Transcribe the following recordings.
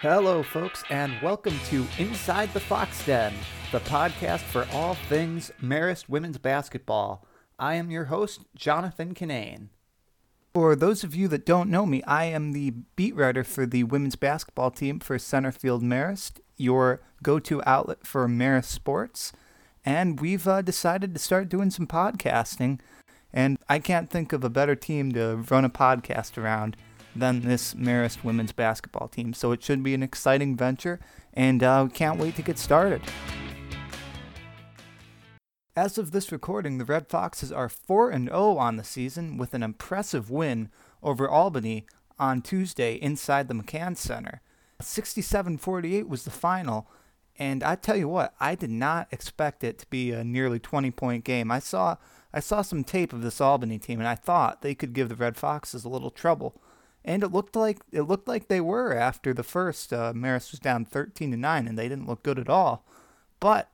Hello, folks, and welcome to Inside the Fox Den, the podcast for all things Marist women's basketball. I am your host, Jonathan Kinane. For those of you that don't know me, I am the beat writer for the women's basketball team for Centerfield Marist, your go to outlet for Marist sports. And we've uh, decided to start doing some podcasting. And I can't think of a better team to run a podcast around than this Marist women's basketball team. So it should be an exciting venture, and uh, can't wait to get started. As of this recording, the Red Foxes are 4 0 on the season with an impressive win over Albany on Tuesday inside the McCann Center. 67 48 was the final, and I tell you what, I did not expect it to be a nearly 20 point game. I saw I saw some tape of this Albany team, and I thought they could give the Red Foxes a little trouble. And it looked like it looked like they were after the first. Uh, Marist was down 13 to nine, and they didn't look good at all. But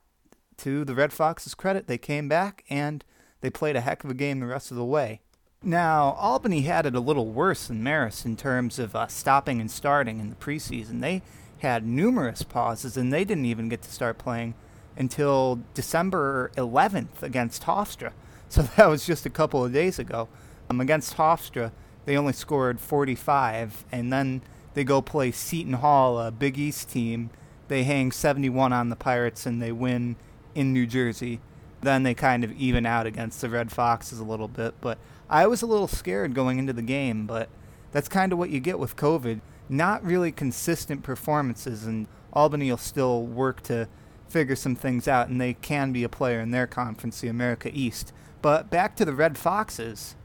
to the Red Foxes' credit, they came back and they played a heck of a game the rest of the way. Now, Albany had it a little worse than Marist in terms of uh, stopping and starting in the preseason. They had numerous pauses, and they didn't even get to start playing until December 11th against Hofstra. So that was just a couple of days ago. Um, against Hofstra, they only scored 45, and then they go play Seton Hall, a Big East team. They hang 71 on the Pirates, and they win in New Jersey. Then they kind of even out against the Red Foxes a little bit. But I was a little scared going into the game, but that's kind of what you get with COVID. Not really consistent performances, and Albany will still work to figure some things out, and they can be a player in their conference, the America East. But back to the Red Foxes.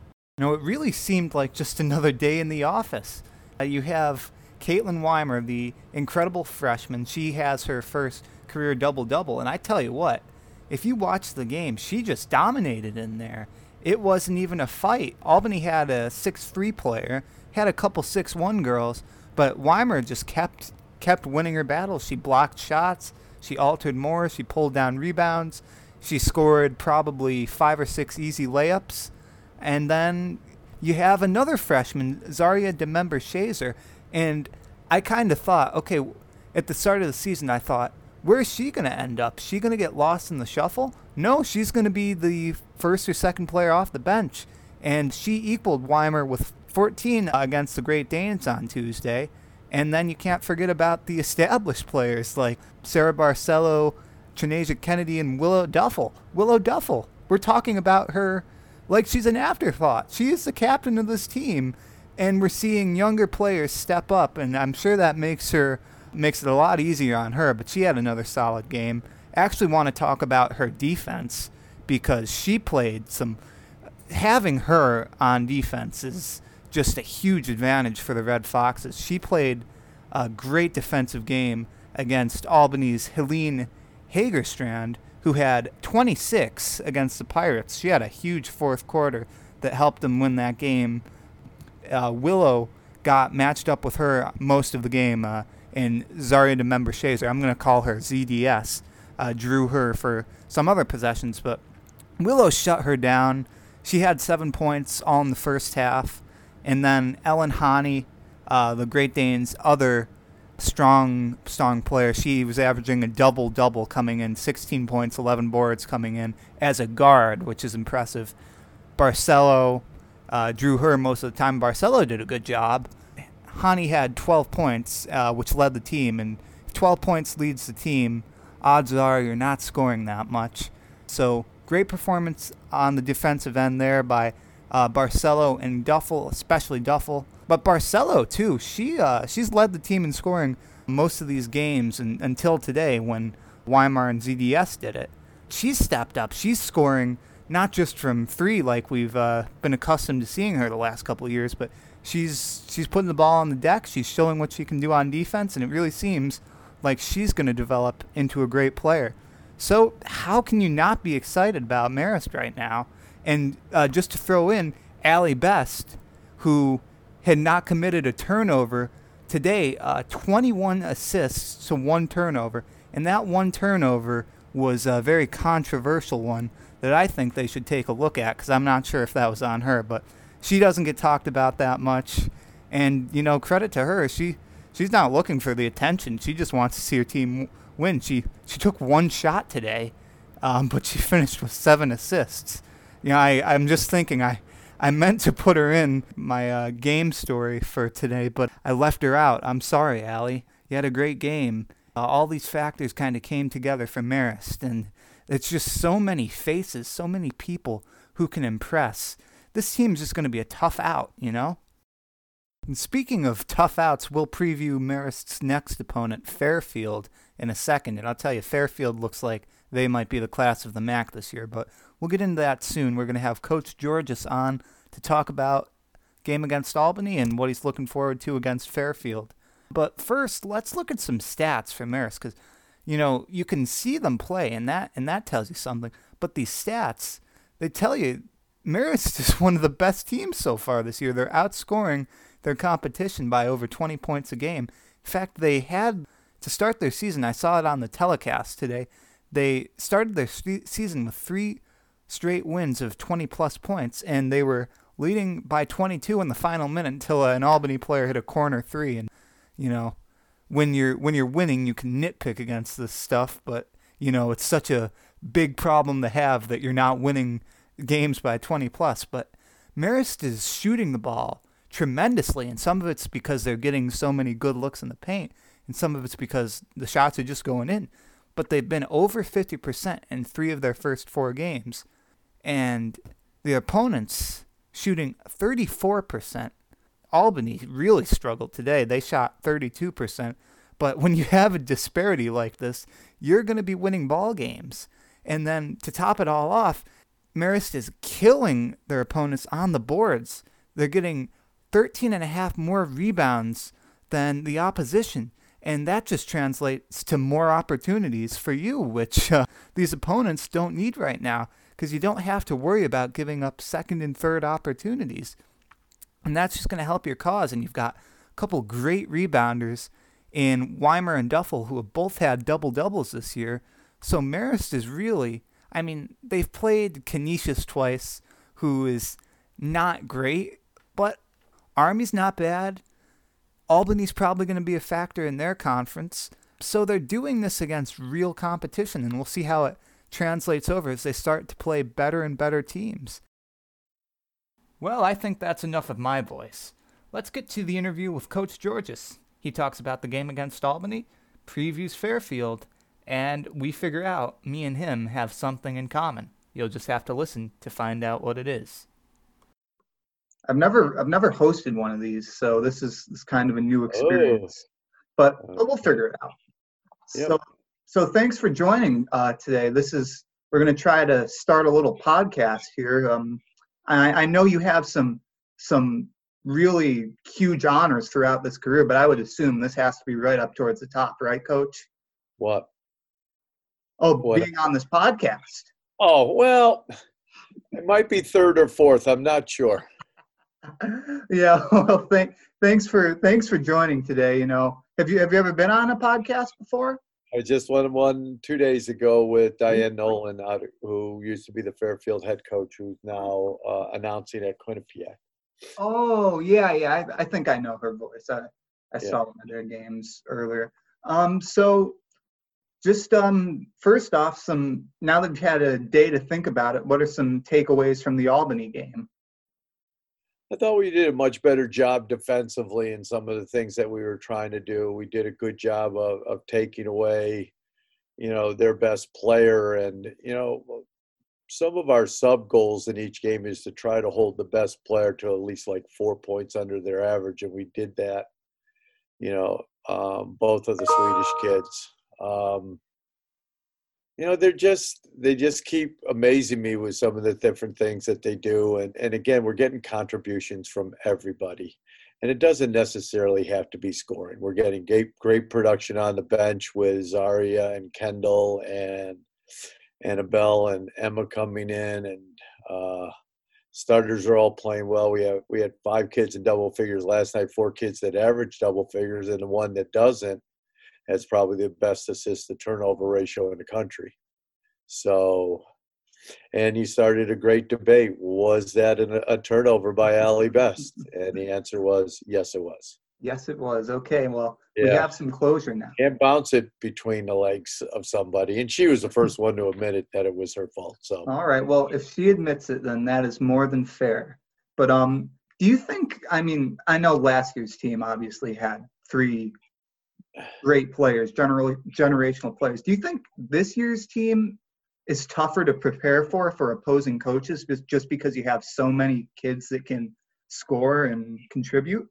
You know, it really seemed like just another day in the office. Uh, you have Caitlin Weimer, the incredible freshman. She has her first career double double. And I tell you what, if you watch the game, she just dominated in there. It wasn't even a fight. Albany had a 6 3 player, had a couple 6 1 girls, but Weimer just kept kept winning her battles. She blocked shots, she altered more, she pulled down rebounds, she scored probably five or six easy layups. And then you have another freshman, Zaria Demember Shazer. And I kind of thought, okay, at the start of the season, I thought, where is she going to end up? Is she going to get lost in the shuffle? No, she's going to be the first or second player off the bench. And she equaled Weimer with 14 against the Great Danes on Tuesday. And then you can't forget about the established players like Sarah Barcelo, Trinasia Kennedy, and Willow Duffell. Willow Duffell. We're talking about her like she's an afterthought. She is the captain of this team, and we're seeing younger players step up, and I'm sure that makes her makes it a lot easier on her, but she had another solid game. I actually want to talk about her defense because she played some. Having her on defense is just a huge advantage for the Red Foxes. She played a great defensive game against Albany's Helene Hagerstrand, who had 26 against the Pirates. She had a huge fourth quarter that helped them win that game. Uh, Willow got matched up with her most of the game. Uh, and Zaria Demember Shazer, I'm going to call her ZDS, uh, drew her for some other possessions, but Willow shut her down. She had seven points all in the first half, and then Ellen Hani, uh, the Great Danes' other strong, strong player, she was averaging a double double coming in, 16 points, 11 boards coming in as a guard, which is impressive. Barcelo uh, drew her most of the time. Barcelo did a good job. Hani had 12 points, uh, which led the team, and 12 points leads the team. Odds are you're not scoring that much. So great performance on the defensive end there by uh, Barcelo and Duffell, especially Duffell. But Barcelo too, she uh, she's led the team in scoring most of these games and, until today when Weimar and ZDS did it. She's stepped up. She's scoring not just from three like we've uh, been accustomed to seeing her the last couple of years, but she's she's putting the ball on the deck. She's showing what she can do on defense, and it really seems like she's going to develop into a great player. So how can you not be excited about Marist right now? And uh, just to throw in, Allie Best, who had not committed a turnover today, uh, 21 assists to one turnover, and that one turnover was a very controversial one that I think they should take a look at because I'm not sure if that was on her, but she doesn't get talked about that much. And you know, credit to her, she she's not looking for the attention. She just wants to see her team win. She she took one shot today, um, but she finished with seven assists. You know, I I'm just thinking I. I meant to put her in my uh, game story for today, but I left her out. I'm sorry, Allie. You had a great game. Uh, all these factors kind of came together for Marist, and it's just so many faces, so many people who can impress. This team's just going to be a tough out, you know? And speaking of tough outs, we'll preview Marist's next opponent, Fairfield, in a second. And I'll tell you, Fairfield looks like they might be the class of the MAAC this year, but we'll get into that soon. We're going to have Coach Giorgis on to talk about game against Albany and what he's looking forward to against Fairfield. But first, let's look at some stats for Marist because you know you can see them play, and that and that tells you something. But these stats, they tell you Marist is one of the best teams so far this year. They're outscoring their competition by over 20 points a game. In fact, they had to start their season. I saw it on the telecast today. They started their season with three straight wins of 20 plus points, and they were leading by 22 in the final minute until an Albany player hit a corner three. And you know, when you're when you're winning, you can nitpick against this stuff, but you know it's such a big problem to have that you're not winning games by 20 plus. But Marist is shooting the ball tremendously, and some of it's because they're getting so many good looks in the paint, and some of it's because the shots are just going in. But they've been over 50% in three of their first four games, and the opponents shooting 34%. Albany really struggled today. They shot 32%. But when you have a disparity like this, you're going to be winning ball games. And then to top it all off, Marist is killing their opponents on the boards. They're getting 13 and a half more rebounds than the opposition. And that just translates to more opportunities for you, which uh, these opponents don't need right now because you don't have to worry about giving up second and third opportunities. And that's just going to help your cause. And you've got a couple great rebounders in Weimer and Duffell who have both had double doubles this year. So Marist is really, I mean, they've played Canisius twice, who is not great, but Army's not bad. Albany's probably going to be a factor in their conference. So they're doing this against real competition, and we'll see how it translates over as they start to play better and better teams. Well, I think that's enough of my voice. Let's get to the interview with Coach Giorgis. He talks about the game against Albany, previews Fairfield, and we figure out me and him have something in common. You'll just have to listen to find out what it is. I've never I've never hosted one of these, so this is, this kind of a new experience. Oh. But, but we'll figure it out. Yep. So so thanks for joining uh, today. This is we're going to try to start a little podcast here. Um, I, I know you have some some really huge honors throughout this career, but I would assume this has to be right up towards the top, right, Coach? What? Oh, what? being on this podcast. Oh well, it might be third or fourth. I'm not sure. yeah well thank, thanks for thanks for joining today you know. Have you have you ever been on a podcast before? I just went one two days ago with diane nolan who used to be the fairfield head coach who's now uh, announcing at quinnipiac. Oh yeah yeah i, I think i know her voice. I, I yeah. saw one of their games earlier. Um so just um first off some now that you've had a day to think about it what are some takeaways from the albany game I thought we did a much better job defensively in some of the things that we were trying to do. We did a good job of, of taking away, you know, their best player. And, you know, some of our sub goals in each game is to try to hold the best player to at least like four points under their average. And we did that, you know, um, both of the Swedish kids. Um, you know they're just they just keep amazing me with some of the different things that they do. And and again we're getting contributions from everybody. And it doesn't necessarily have to be scoring. We're getting great, great production on the bench with zaria and kendall and annabelle and emma coming in. And uh, starters are all playing well. We have we had five kids in double figures last night four kids that average double figures and the one that doesn't has probably the best assist to turnover ratio in the country. So, and he started a great debate. Was that an, a turnover by Allie Best? And the answer was yes, it was. Yes, it was. Okay, well, yeah. we have some closure now. Can't bounce it between the legs of somebody, and she was the first one to admit it that it was her fault. So. All right. Well, if she admits it, then that is more than fair. But um, do you think? I mean, I know last year's team obviously had three great players, generally generational players. Do you think this year's team is tougher to prepare for for opposing coaches just because you have so many kids that can score and contribute?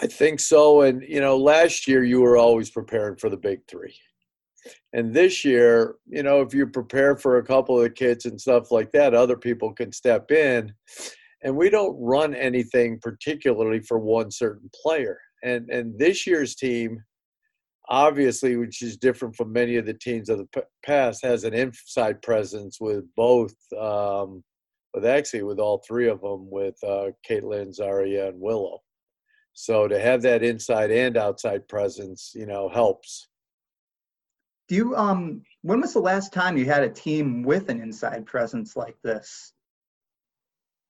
I think so. And, you know, last year you were always preparing for the big three. And this year, you know, if you prepare for a couple of kids and stuff like that, other people can step in. And we don't run anything particularly for one certain player. And and this year's team, obviously, which is different from many of the teams of the past, has an inside presence with both, um, with actually with all three of them, with uh, Caitlin, Zaria, and Willow. So to have that inside and outside presence, you know, helps. Do you um when was the last time you had a team with an inside presence like this?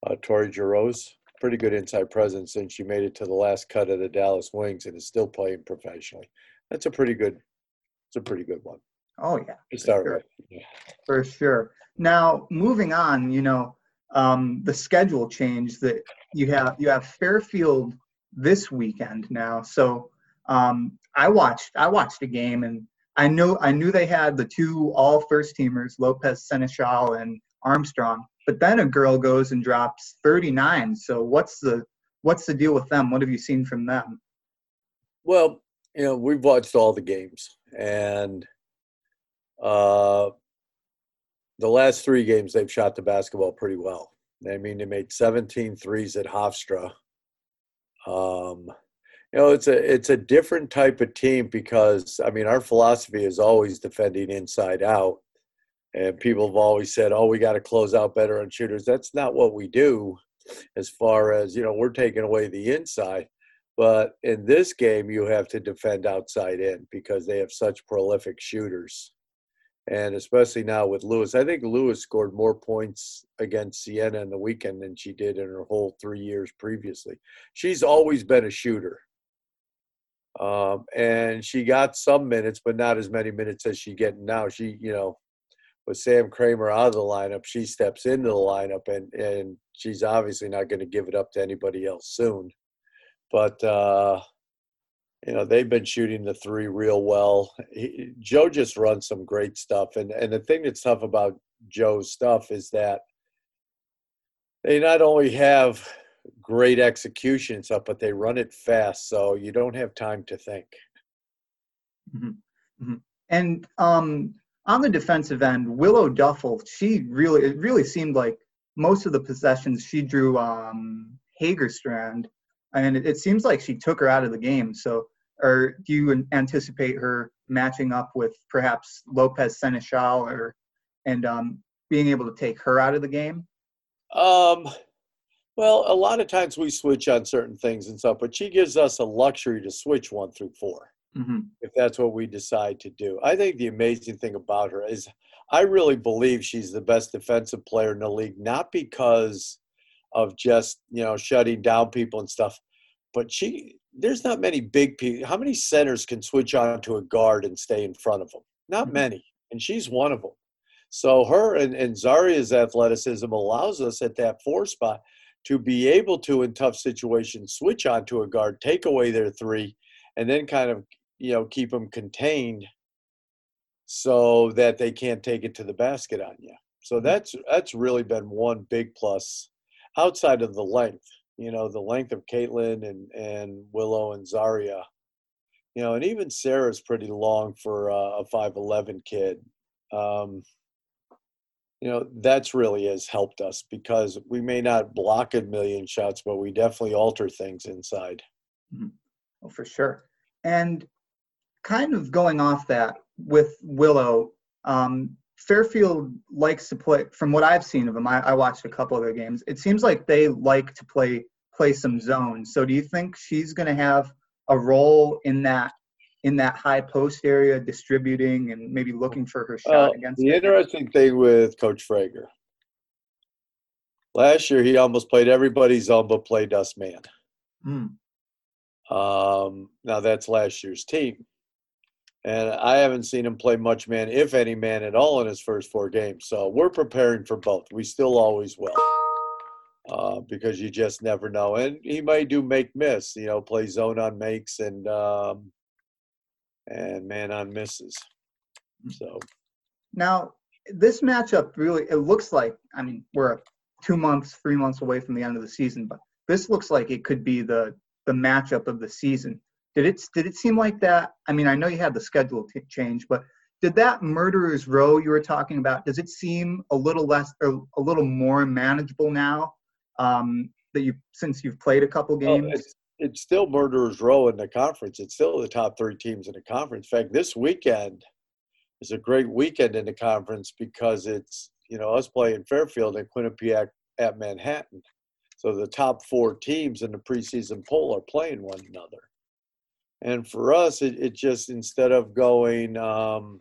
Uh, Tori Jarosz, pretty good inside presence, and she made it to the last cut of the Dallas Wings and is still playing professionally. That's a pretty good. It's a pretty good one. Oh yeah, to start sure. with. For sure. Now moving on, you know, um, the schedule change that you have. You have Fairfield this weekend now. So um, I watched I watched a game and I know I knew they had the two all first teamers, Lopez Seneschal and Armstrong. But then a girl goes and drops 39. So what's the what's the deal with them? What have you seen from them? Well, you know, we've watched all the games and uh the last three games they've shot the basketball pretty well. I mean, they made 17 threes at Hofstra um, you know, it's a it's a different type of team because I mean, our philosophy is always defending inside out, and people have always said, "Oh, we got to close out better on shooters." That's not what we do. As far as you know, we're taking away the inside, but in this game, you have to defend outside in because they have such prolific shooters and especially now with Lewis. I think Lewis scored more points against Siena in the weekend than she did in her whole three years previously. She's always been a shooter. Um, and she got some minutes, but not as many minutes as she's getting now. She, you know, with Sam Kramer out of the lineup, she steps into the lineup, and and she's obviously not going to give it up to anybody else soon. But uh, you know they've been shooting the three real well. He, Joe just runs some great stuff, and and the thing that's tough about Joe's stuff is that they not only have great execution stuff, but they run it fast, so you don't have time to think. Mm-hmm. Mm-hmm. And um, on the defensive end, Willow Duffell, she really it really seemed like most of the possessions she drew um, Hagerstrand, and it, it seems like she took her out of the game. So or do you anticipate her matching up with perhaps Lopez Seneschal or and um, being able to take her out of the game? Um, well, a lot of times we switch on certain things and stuff, but she gives us a luxury to switch one through 4 mm-hmm. if that's what we decide to do. I think the amazing thing about her is I really believe she's the best defensive player in the league, not because of just you know shutting down people and stuff, but she there's not many big people. How many centers can switch on to a guard and stay in front of them? Not mm-hmm. many, and she's one of them. So her and, and Zaria's athleticism allows us at that four spot to be able to, in tough situations, switch on to a guard, take away their three, and then kind of you know keep them contained so that they can't take it to the basket on you. So mm-hmm. that's that's really been one big plus outside of the length you know, the length of Caitlin and, and Willow and Zaria. You know, and even Sarah's pretty long for uh, a 5'11 kid. Um, you know, that's really has helped us because we may not block a million shots, but we definitely alter things inside. Mm-hmm. Oh, for sure. And kind of going off that with Willow, um, Fairfield likes to play. From what I've seen of them, I, I watched a couple of their games. It seems like they like to play play some zones. So, do you think she's going to have a role in that in that high post area, distributing and maybe looking for her shot uh, against? The interesting thing with Coach Frager, last year he almost played everybody zone but played us man. Mm. Um, now that's last year's team. And I haven't seen him play much man, if any man at all, in his first four games. So we're preparing for both. We still always will, uh, because you just never know. And he might do make miss, you know, play zone on makes and um, and man on misses. So now this matchup really it looks like I mean we're two months, three months away from the end of the season, but this looks like it could be the the matchup of the season. Did it did it seem like that? I mean, I know you had the schedule t- change, but did that murderers row you were talking about? Does it seem a little less or a little more manageable now um, that you since you've played a couple games? Well, it's, it's still murderers row in the conference. It's still the top three teams in the conference. In fact, this weekend is a great weekend in the conference because it's you know us playing Fairfield and Quinnipiac at Manhattan. So the top four teams in the preseason poll are playing one another. And for us, it, it just instead of going um,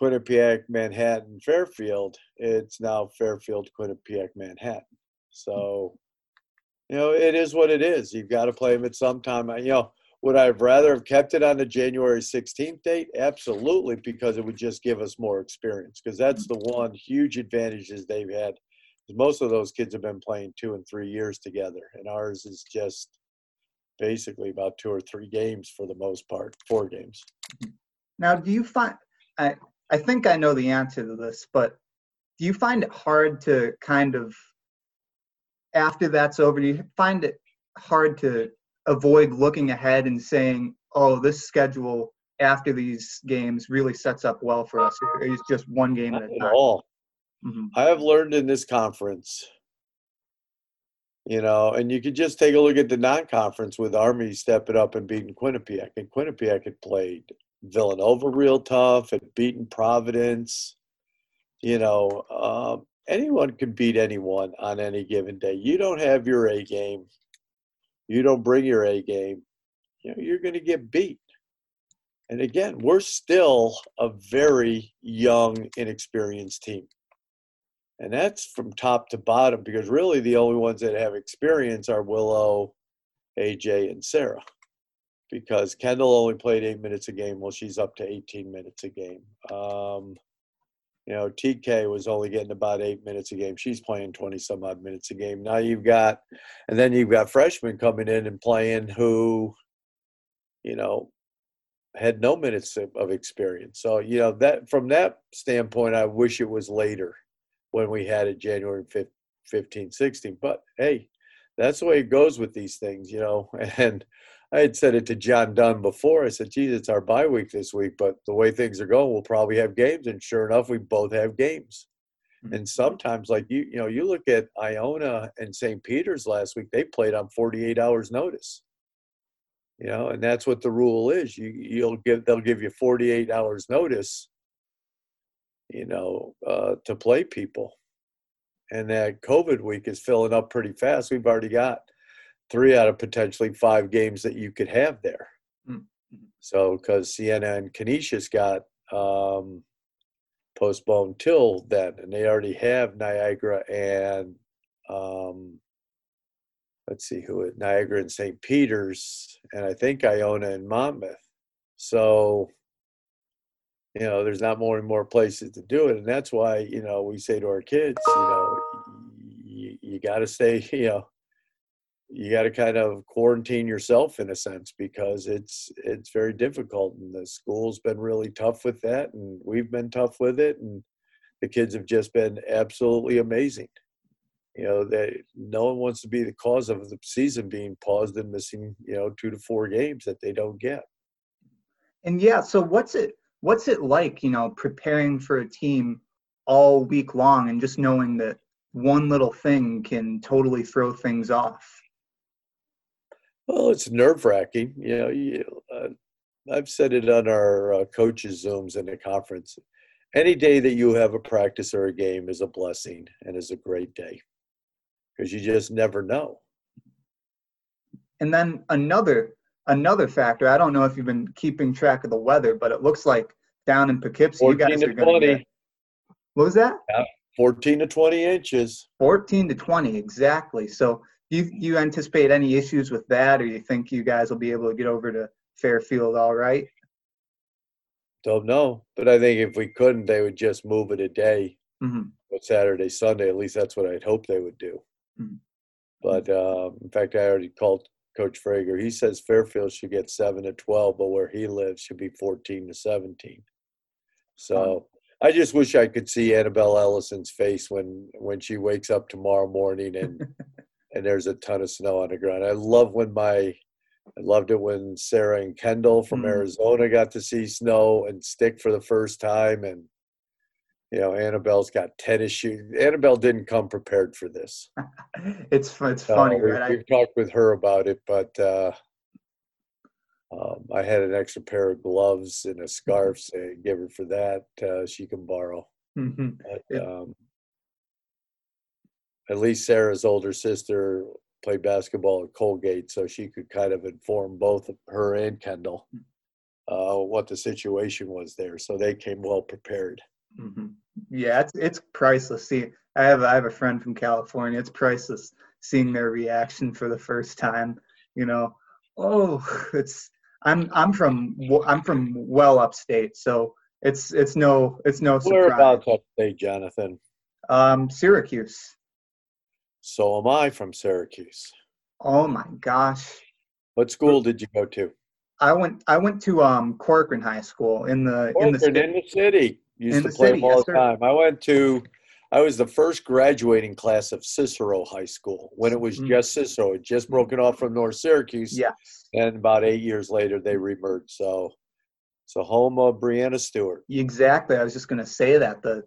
Quinnipiac, Manhattan, Fairfield, it's now Fairfield, Quinnipiac, Manhattan. So, you know, it is what it is. You've got to play them at some time. You know, would I have rather have kept it on the January 16th date? Absolutely, because it would just give us more experience. Because that's the one huge advantages they've had most of those kids have been playing two and three years together, and ours is just basically about two or three games for the most part, four games. Now, do you find I I think I know the answer to this, but do you find it hard to kind of after that's over? Do you find it hard to avoid looking ahead and saying, "Oh, this schedule after these games really sets up well for us"? Is just one game Not at a at time? all. Mhm. I have learned in this conference, you know, and you could just take a look at the non-conference with Army stepping up and beating Quinnipiac, and Quinnipiac had played Villanova real tough, had beaten Providence. You know, um, anyone can beat anyone on any given day. You don't have your A game, you don't bring your A game, you know, you're going to get beat. And again, we're still a very young, inexperienced team. And that's from top to bottom because really the only ones that have experience are Willow, AJ, and Sarah. Because Kendall only played eight minutes a game, well, she's up to 18 minutes a game. Um, you know, TK was only getting about eight minutes a game. She's playing 20 some odd minutes a game. Now you've got, and then you've got freshmen coming in and playing who, you know, had no minutes of, experience. So, you know, that from that standpoint, I wish it was later when we had it January 15, 16. But hey, that's the way it goes with these things, you know. And I had said it to John Dunn before. I said, geez, it's our bye week this week, but the way things are going, we'll probably have games. And sure enough, we both have games. Mm-hmm. And sometimes, like you, you know, you look at Iona and St. Peter's last week, they played on 48 hours notice. You know, and that's what the rule is. You you'll give they'll give you 48 hours notice you know, uh, to play people. And that COVID week is filling up pretty fast. We've already got three out of potentially five games that you could have there. Mm-hmm. So, because Siena and Canisius got um, postponed till then, and they already have Niagara and um, let's see who it Niagara and St. Peter's, and I think Iona and Monmouth. So, you know there's not more and more places to do it and that's why you know we say to our kids you know you, you got to stay you know you got to kind of quarantine yourself in a sense because it's it's very difficult and the school's been really tough with that and we've been tough with it and the kids have just been absolutely amazing. You know they no one wants to be the cause of the season being paused and missing you know two to four games that they don't get. And yeah, so what's it what's it like, you know, preparing for a team all week long and just knowing that one little thing can totally throw things off? Well, it's nerve wracking. You know, you, uh, I've said it on our uh, coaches' Zooms in the conference. Any day that you have a practice or a game is a blessing and is a great day because you just never know. And then another another factor, I don't know if you've been keeping track of the weather, but it looks like down in Poughkeepsie, you guys to are going to get. What was that? 14 to 20 inches. 14 to 20, exactly. So do you, you anticipate any issues with that, or you think you guys will be able to get over to Fairfield all right? Don't know, but I think if we couldn't, they would just move it a day. Mm-hmm. Saturday, Sunday. At least that's what I'd hope they would do. Mhm. But uh, in fact, I already called Coach Frager. He says Fairfield should get seven to twelve, but where he lives should be fourteen to seventeen. So I just wish I could see Annabelle Ellison's face when when she wakes up tomorrow morning and and there's a ton of snow on the ground. I love when my I loved it when Sarah and Kendall from Mhm. Arizona got to see snow and stick for the first time and you know, Annabelle's got tennis shoes. Annabelle didn't come prepared for this. It's it's So funny, we, right? We've talked with her about it, but uh, um, I had an extra pair of gloves and a scarf. Say, give her for that. Uh, she can borrow. Mhm. But, um, at least Sarah's older sister played basketball at Colgate, so she could kind of inform both her and Kendall uh, what the situation was there. So they came well prepared. Mhm. Yeah, it's it's priceless. See, I have I have a friend from California. It's priceless seeing their reaction for the first time. You know, oh, it's I'm I'm from I'm from well upstate, so it's it's no it's no surprise. Whereabouts upstate, Jonathan? Um, Syracuse. So am I from Syracuse. Oh my gosh, What school did you go to? I went I went to um Corcoran High School in the in the Corcoran, sta- in the city. Used In to play city, all yes, the time. I went to, I was the first graduating class of Cicero High School when it was Mm. just Cicero. It just broken off from North Syracuse. yes. And about eight years later, they remerged. So, so home of Breanna Stewart. Exactly. I was just going to say that the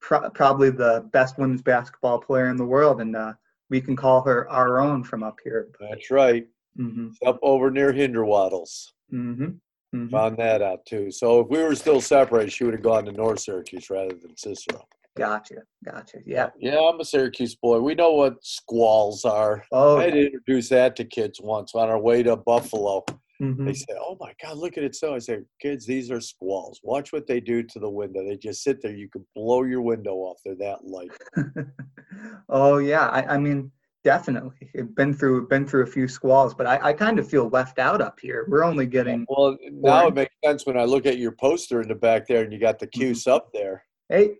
pro- probably the best women's basketball player in the world, and uh, we can call her our own from up here. That's right. Mm-hmm. Up over near Hinerwadel's. Mm-hmm. hmm Found that out too. So if we were still separated, she would have gone to North Syracuse rather than Cicero. Gotcha. Gotcha. Yeah. Yeah, I'm a Syracuse boy. We know what squalls are. Oh. I had to introduce that to kids once on our way to Buffalo. mhm. They said, "Oh my God, look at it!" So I said, "Kids, these are squalls. Watch what they do to the window. They just sit there. You could blow your window off. They're that light." oh yeah. I, I mean, definitely. Been through been through a few squalls, but I, I kind of feel left out up here. We're only getting Well, now it makes sense when I look at your poster in the back there, and you got the Mm-hmm. Cuse up there. hey.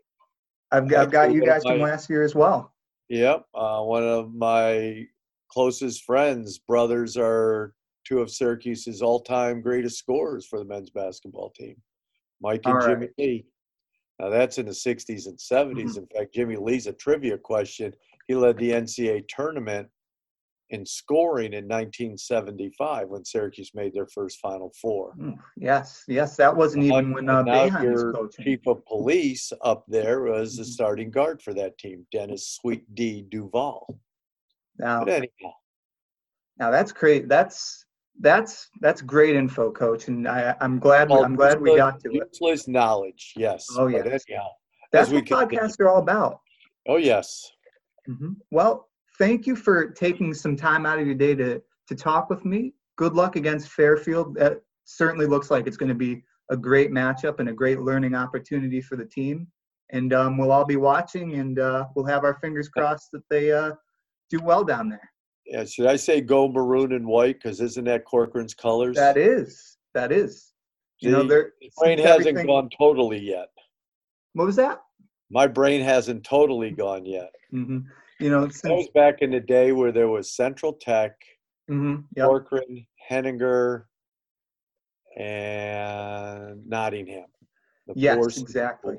I've got, I've got you guys from last year as well. Yep, uh, one of my closest friends' brothers are two of Syracuse's all-time greatest scorers for the men's basketball team, Mike and All Jimmy. Lee. Now that's in the 60s and 70s. Mm-hmm. In fact, Jimmy Lee's a trivia question. He led the NCAA tournament in scoring in 1975 when Syracuse made their first Final Four. Mm, Yes. Yes. That wasn't even when uh, now was coaching. chief of police up there was the Mhm. starting guard for that team, Dennis Sweet D. Duval. Now, Now that's great. That's that's that's great info, Coach, and I, I'm glad Well, I'm glad we got to it. Useless knowledge, yes. Oh, yes. anyhow, That's what podcasts are all about. Oh yes. hmm Well, thank you for taking some time out of your day to to talk with me. Good luck against Fairfield. That certainly looks like it's going to be a great matchup and a great learning opportunity for the team. And um, we'll all be watching, and uh, we'll have our fingers crossed that they uh, do well down there. Yeah. Should I say go maroon and white? Because isn't that Corcoran's colors? That is that is. You know, See, there. The brain hasn't everything- gone totally yet. What was that? My brain hasn't totally gone yet. hmm You know, That was back in the day where there was Central Tech, hmm Yep. Corcoran, Henninger, and Nottingham. Yes, exactly.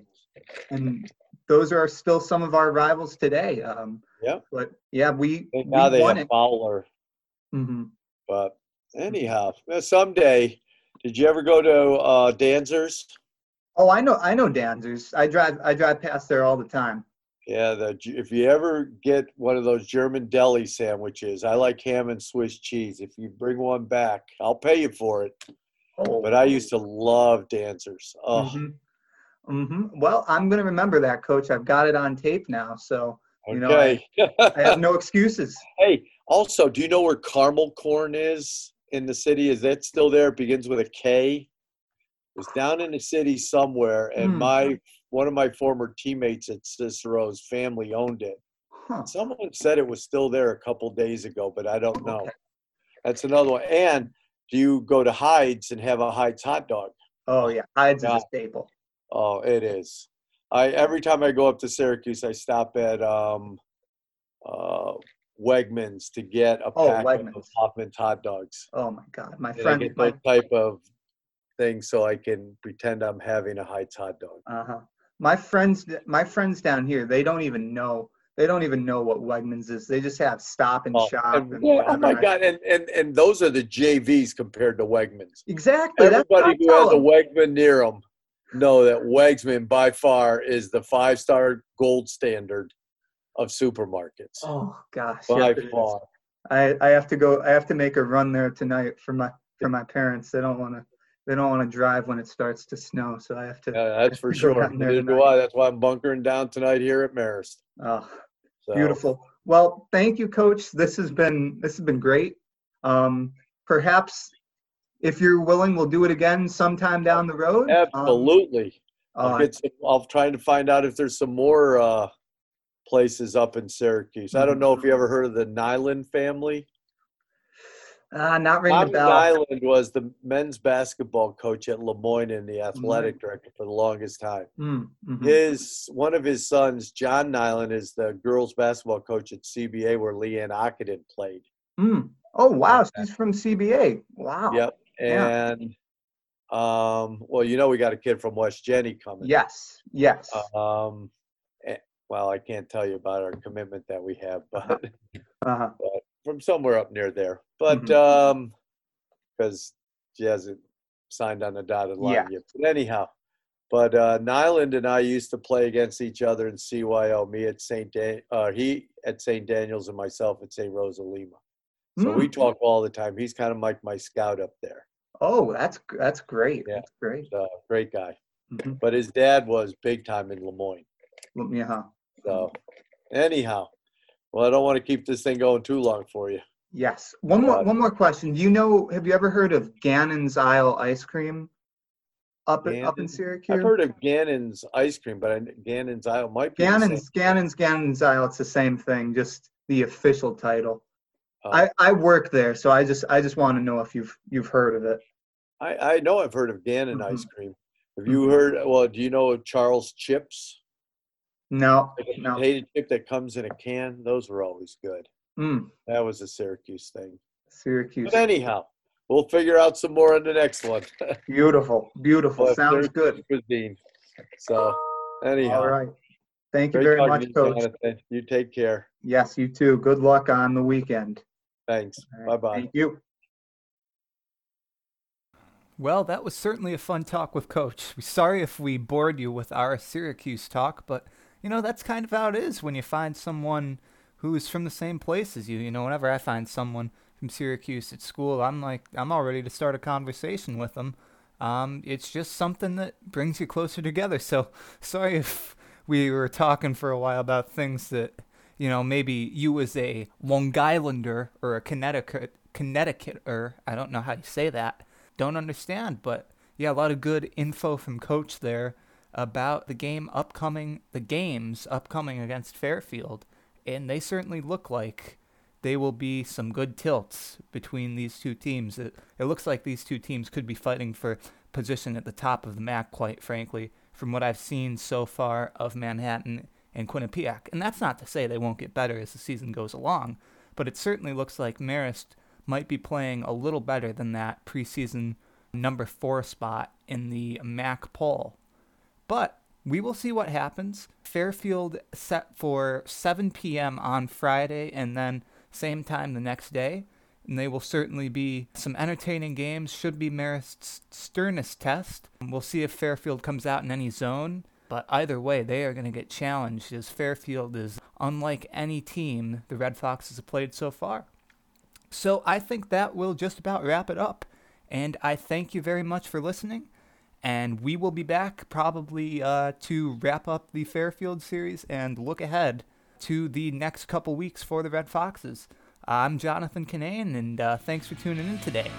And those are still some of our rivals today. Um, Yep. But yeah, we, we And now they won have it. Fowler. hmm But anyhow, someday, did you ever go to uh, Danzer's? Oh, I know, I know Danzers. I drive, I drive past there all the time. Yeah, the, if you ever get one of those German deli sandwiches, I like ham and Swiss cheese. If you bring one back, I'll pay you for it. Oh, But I used to love Danzer's. Oh, hmm hmm Well, I'm gonna remember that, Coach. I've got it on tape now, so you know, okay. I have no excuses. hey, also, do you know where Karmelkorn is in the city? Is that still there? It begins with a K. It was down in the city somewhere, and Hmm. my one of my former teammates at Cicero's family owned it. Huh. Someone said it was still there a couple days ago, but I don't know. Okay. That's another one. And do you go to Heid's and have a Heid's hot dog? Oh yeah, Heid's is a staple. Oh, it is. I every time I go up to Syracuse, I stop at um, uh, Wegmans to get a oh, pack Wegmans. of Hofmann's hot dogs. Oh my God, my and friend, I get my type of thing so I can pretend I'm having a Heid's hot dog. Uh huh. My friends, my friends down here, they don't even know they don't even know what Wegmans is. They just have Stop and oh, Shop. And, and yeah, oh my God! And, and and those are the JVs compared to Wegmans. Exactly. Everybody who has a Wegman near them know that Wegman by far is the five star gold standard of supermarkets. Oh gosh, by far. I I have to go. I have to make a run there tonight for my for my parents. They don't want to they don't want to drive when it starts to snow, so I have to. Yeah, that's for sure. Neither do I. That's why I'm bunkering down tonight here at Marist. Oh, so. Beautiful. Well, thank you, Coach. This has been this has been great. Um, perhaps, if you're willing, we'll do it again sometime down the road. Absolutely. Um, I'll, uh, some, I'll try to find out if there's some more uh, places up in Syracuse. I don't know if you ever heard of the Niland family. Uh, not ringing Tommy Niland was the men's basketball coach at Le Moyne and the athletic mm-hmm. director for the longest time. Mm-hmm. His one of his sons, John Niland, is the girls basketball coach at CBA where Leanne Ockenden played. Mm. Oh wow, she's from CBA. Wow. Yep. And yeah. um, well, you know, we got a kid from West Jenny coming. Yes. Yes. Um, eh, well, I can't tell you about our commitment that we have, but, uh-huh. but from somewhere up near there. But mm-hmm. um, because she hasn't signed on the dotted line yeah. yet. But anyhow, but uh, Niland and I used to play against each other in CYO. Me at St. Dan- uh, he at St. Daniel's and myself at St. Rosa Lima. So mm. we talk all the time. He's kind of like my scout up there. Oh, that's that's great. Yeah. That's great. Uh, great guy. Mm-hmm. But his dad was big time in Le Moyne. Yeah. So anyhow, well, I don't want to keep this thing going too long for you. Yes. One more. one more question. Do you know? Have you ever heard of Gannon's Isle ice cream? Up in, up in Syracuse. I've heard of Gannon's ice cream, but I, Gannon's Isle might be Gannon's Gannon's Gannon's Isle. It's the same thing, just the official title. Uh, I I work there, so I just I just want to know if you've you've heard of it. I I know I've heard of Gannon mm-hmm. ice cream. Have you mm-hmm. heard? Well, do you know Charles Chips? No, like a no. potato chip that comes in a can. Those were always good. Mm. That was a Syracuse thing. Syracuse. But anyhow, we'll figure out some more on the next one. beautiful, beautiful. Well, Sounds good. Cuisine. So, anyhow. All right. Thank you very much, Coach. Jonathan. You take care. Yes, you too. Good luck on the weekend. Thanks. Right. Bye bye. Thank you. Well, that was certainly a fun talk with Coach. Sorry if we bored you with our Syracuse talk, but you know, that's kind of how it is when you find someone who's from the same place as you. You know, whenever I find someone from Syracuse at school, I'm like, I'm all ready to start a conversation with them. Um, it's just something that brings you closer together. So sorry if we were talking for a while about things that, you know, maybe you as a Long Islander or a Connecticut Connecticut or I don't know how you say that, don't understand. But yeah, a lot of good info from Coach there about the game upcoming, the games upcoming against Fairfield, and they certainly look like they will be some good tilts between these two teams. It, it looks like these two teams could be fighting for position at the top of the MAAC, quite frankly, from what I've seen so far of Manhattan and Quinnipiac. And that's not to say they won't get better as the season goes along, but it certainly looks like Marist might be playing a little better than that preseason number four spot in the MAAC poll. But we will see what happens. Fairfield set for 7 p.m. on Friday and then same time the next day. And they will certainly be some entertaining games. Should be Marist's sternest test. We'll see if Fairfield comes out in any zone. But either way, they are going to get challenged as Fairfield is unlike any team the Red Foxes have played so far. So I think that will just about wrap it up. And I thank you very much for listening. And we will be back probably uh, to wrap up the Fairfield series and look ahead to the next couple weeks for the Red Foxes. I'm Jonathan Kinane, and uh, thanks for tuning in today.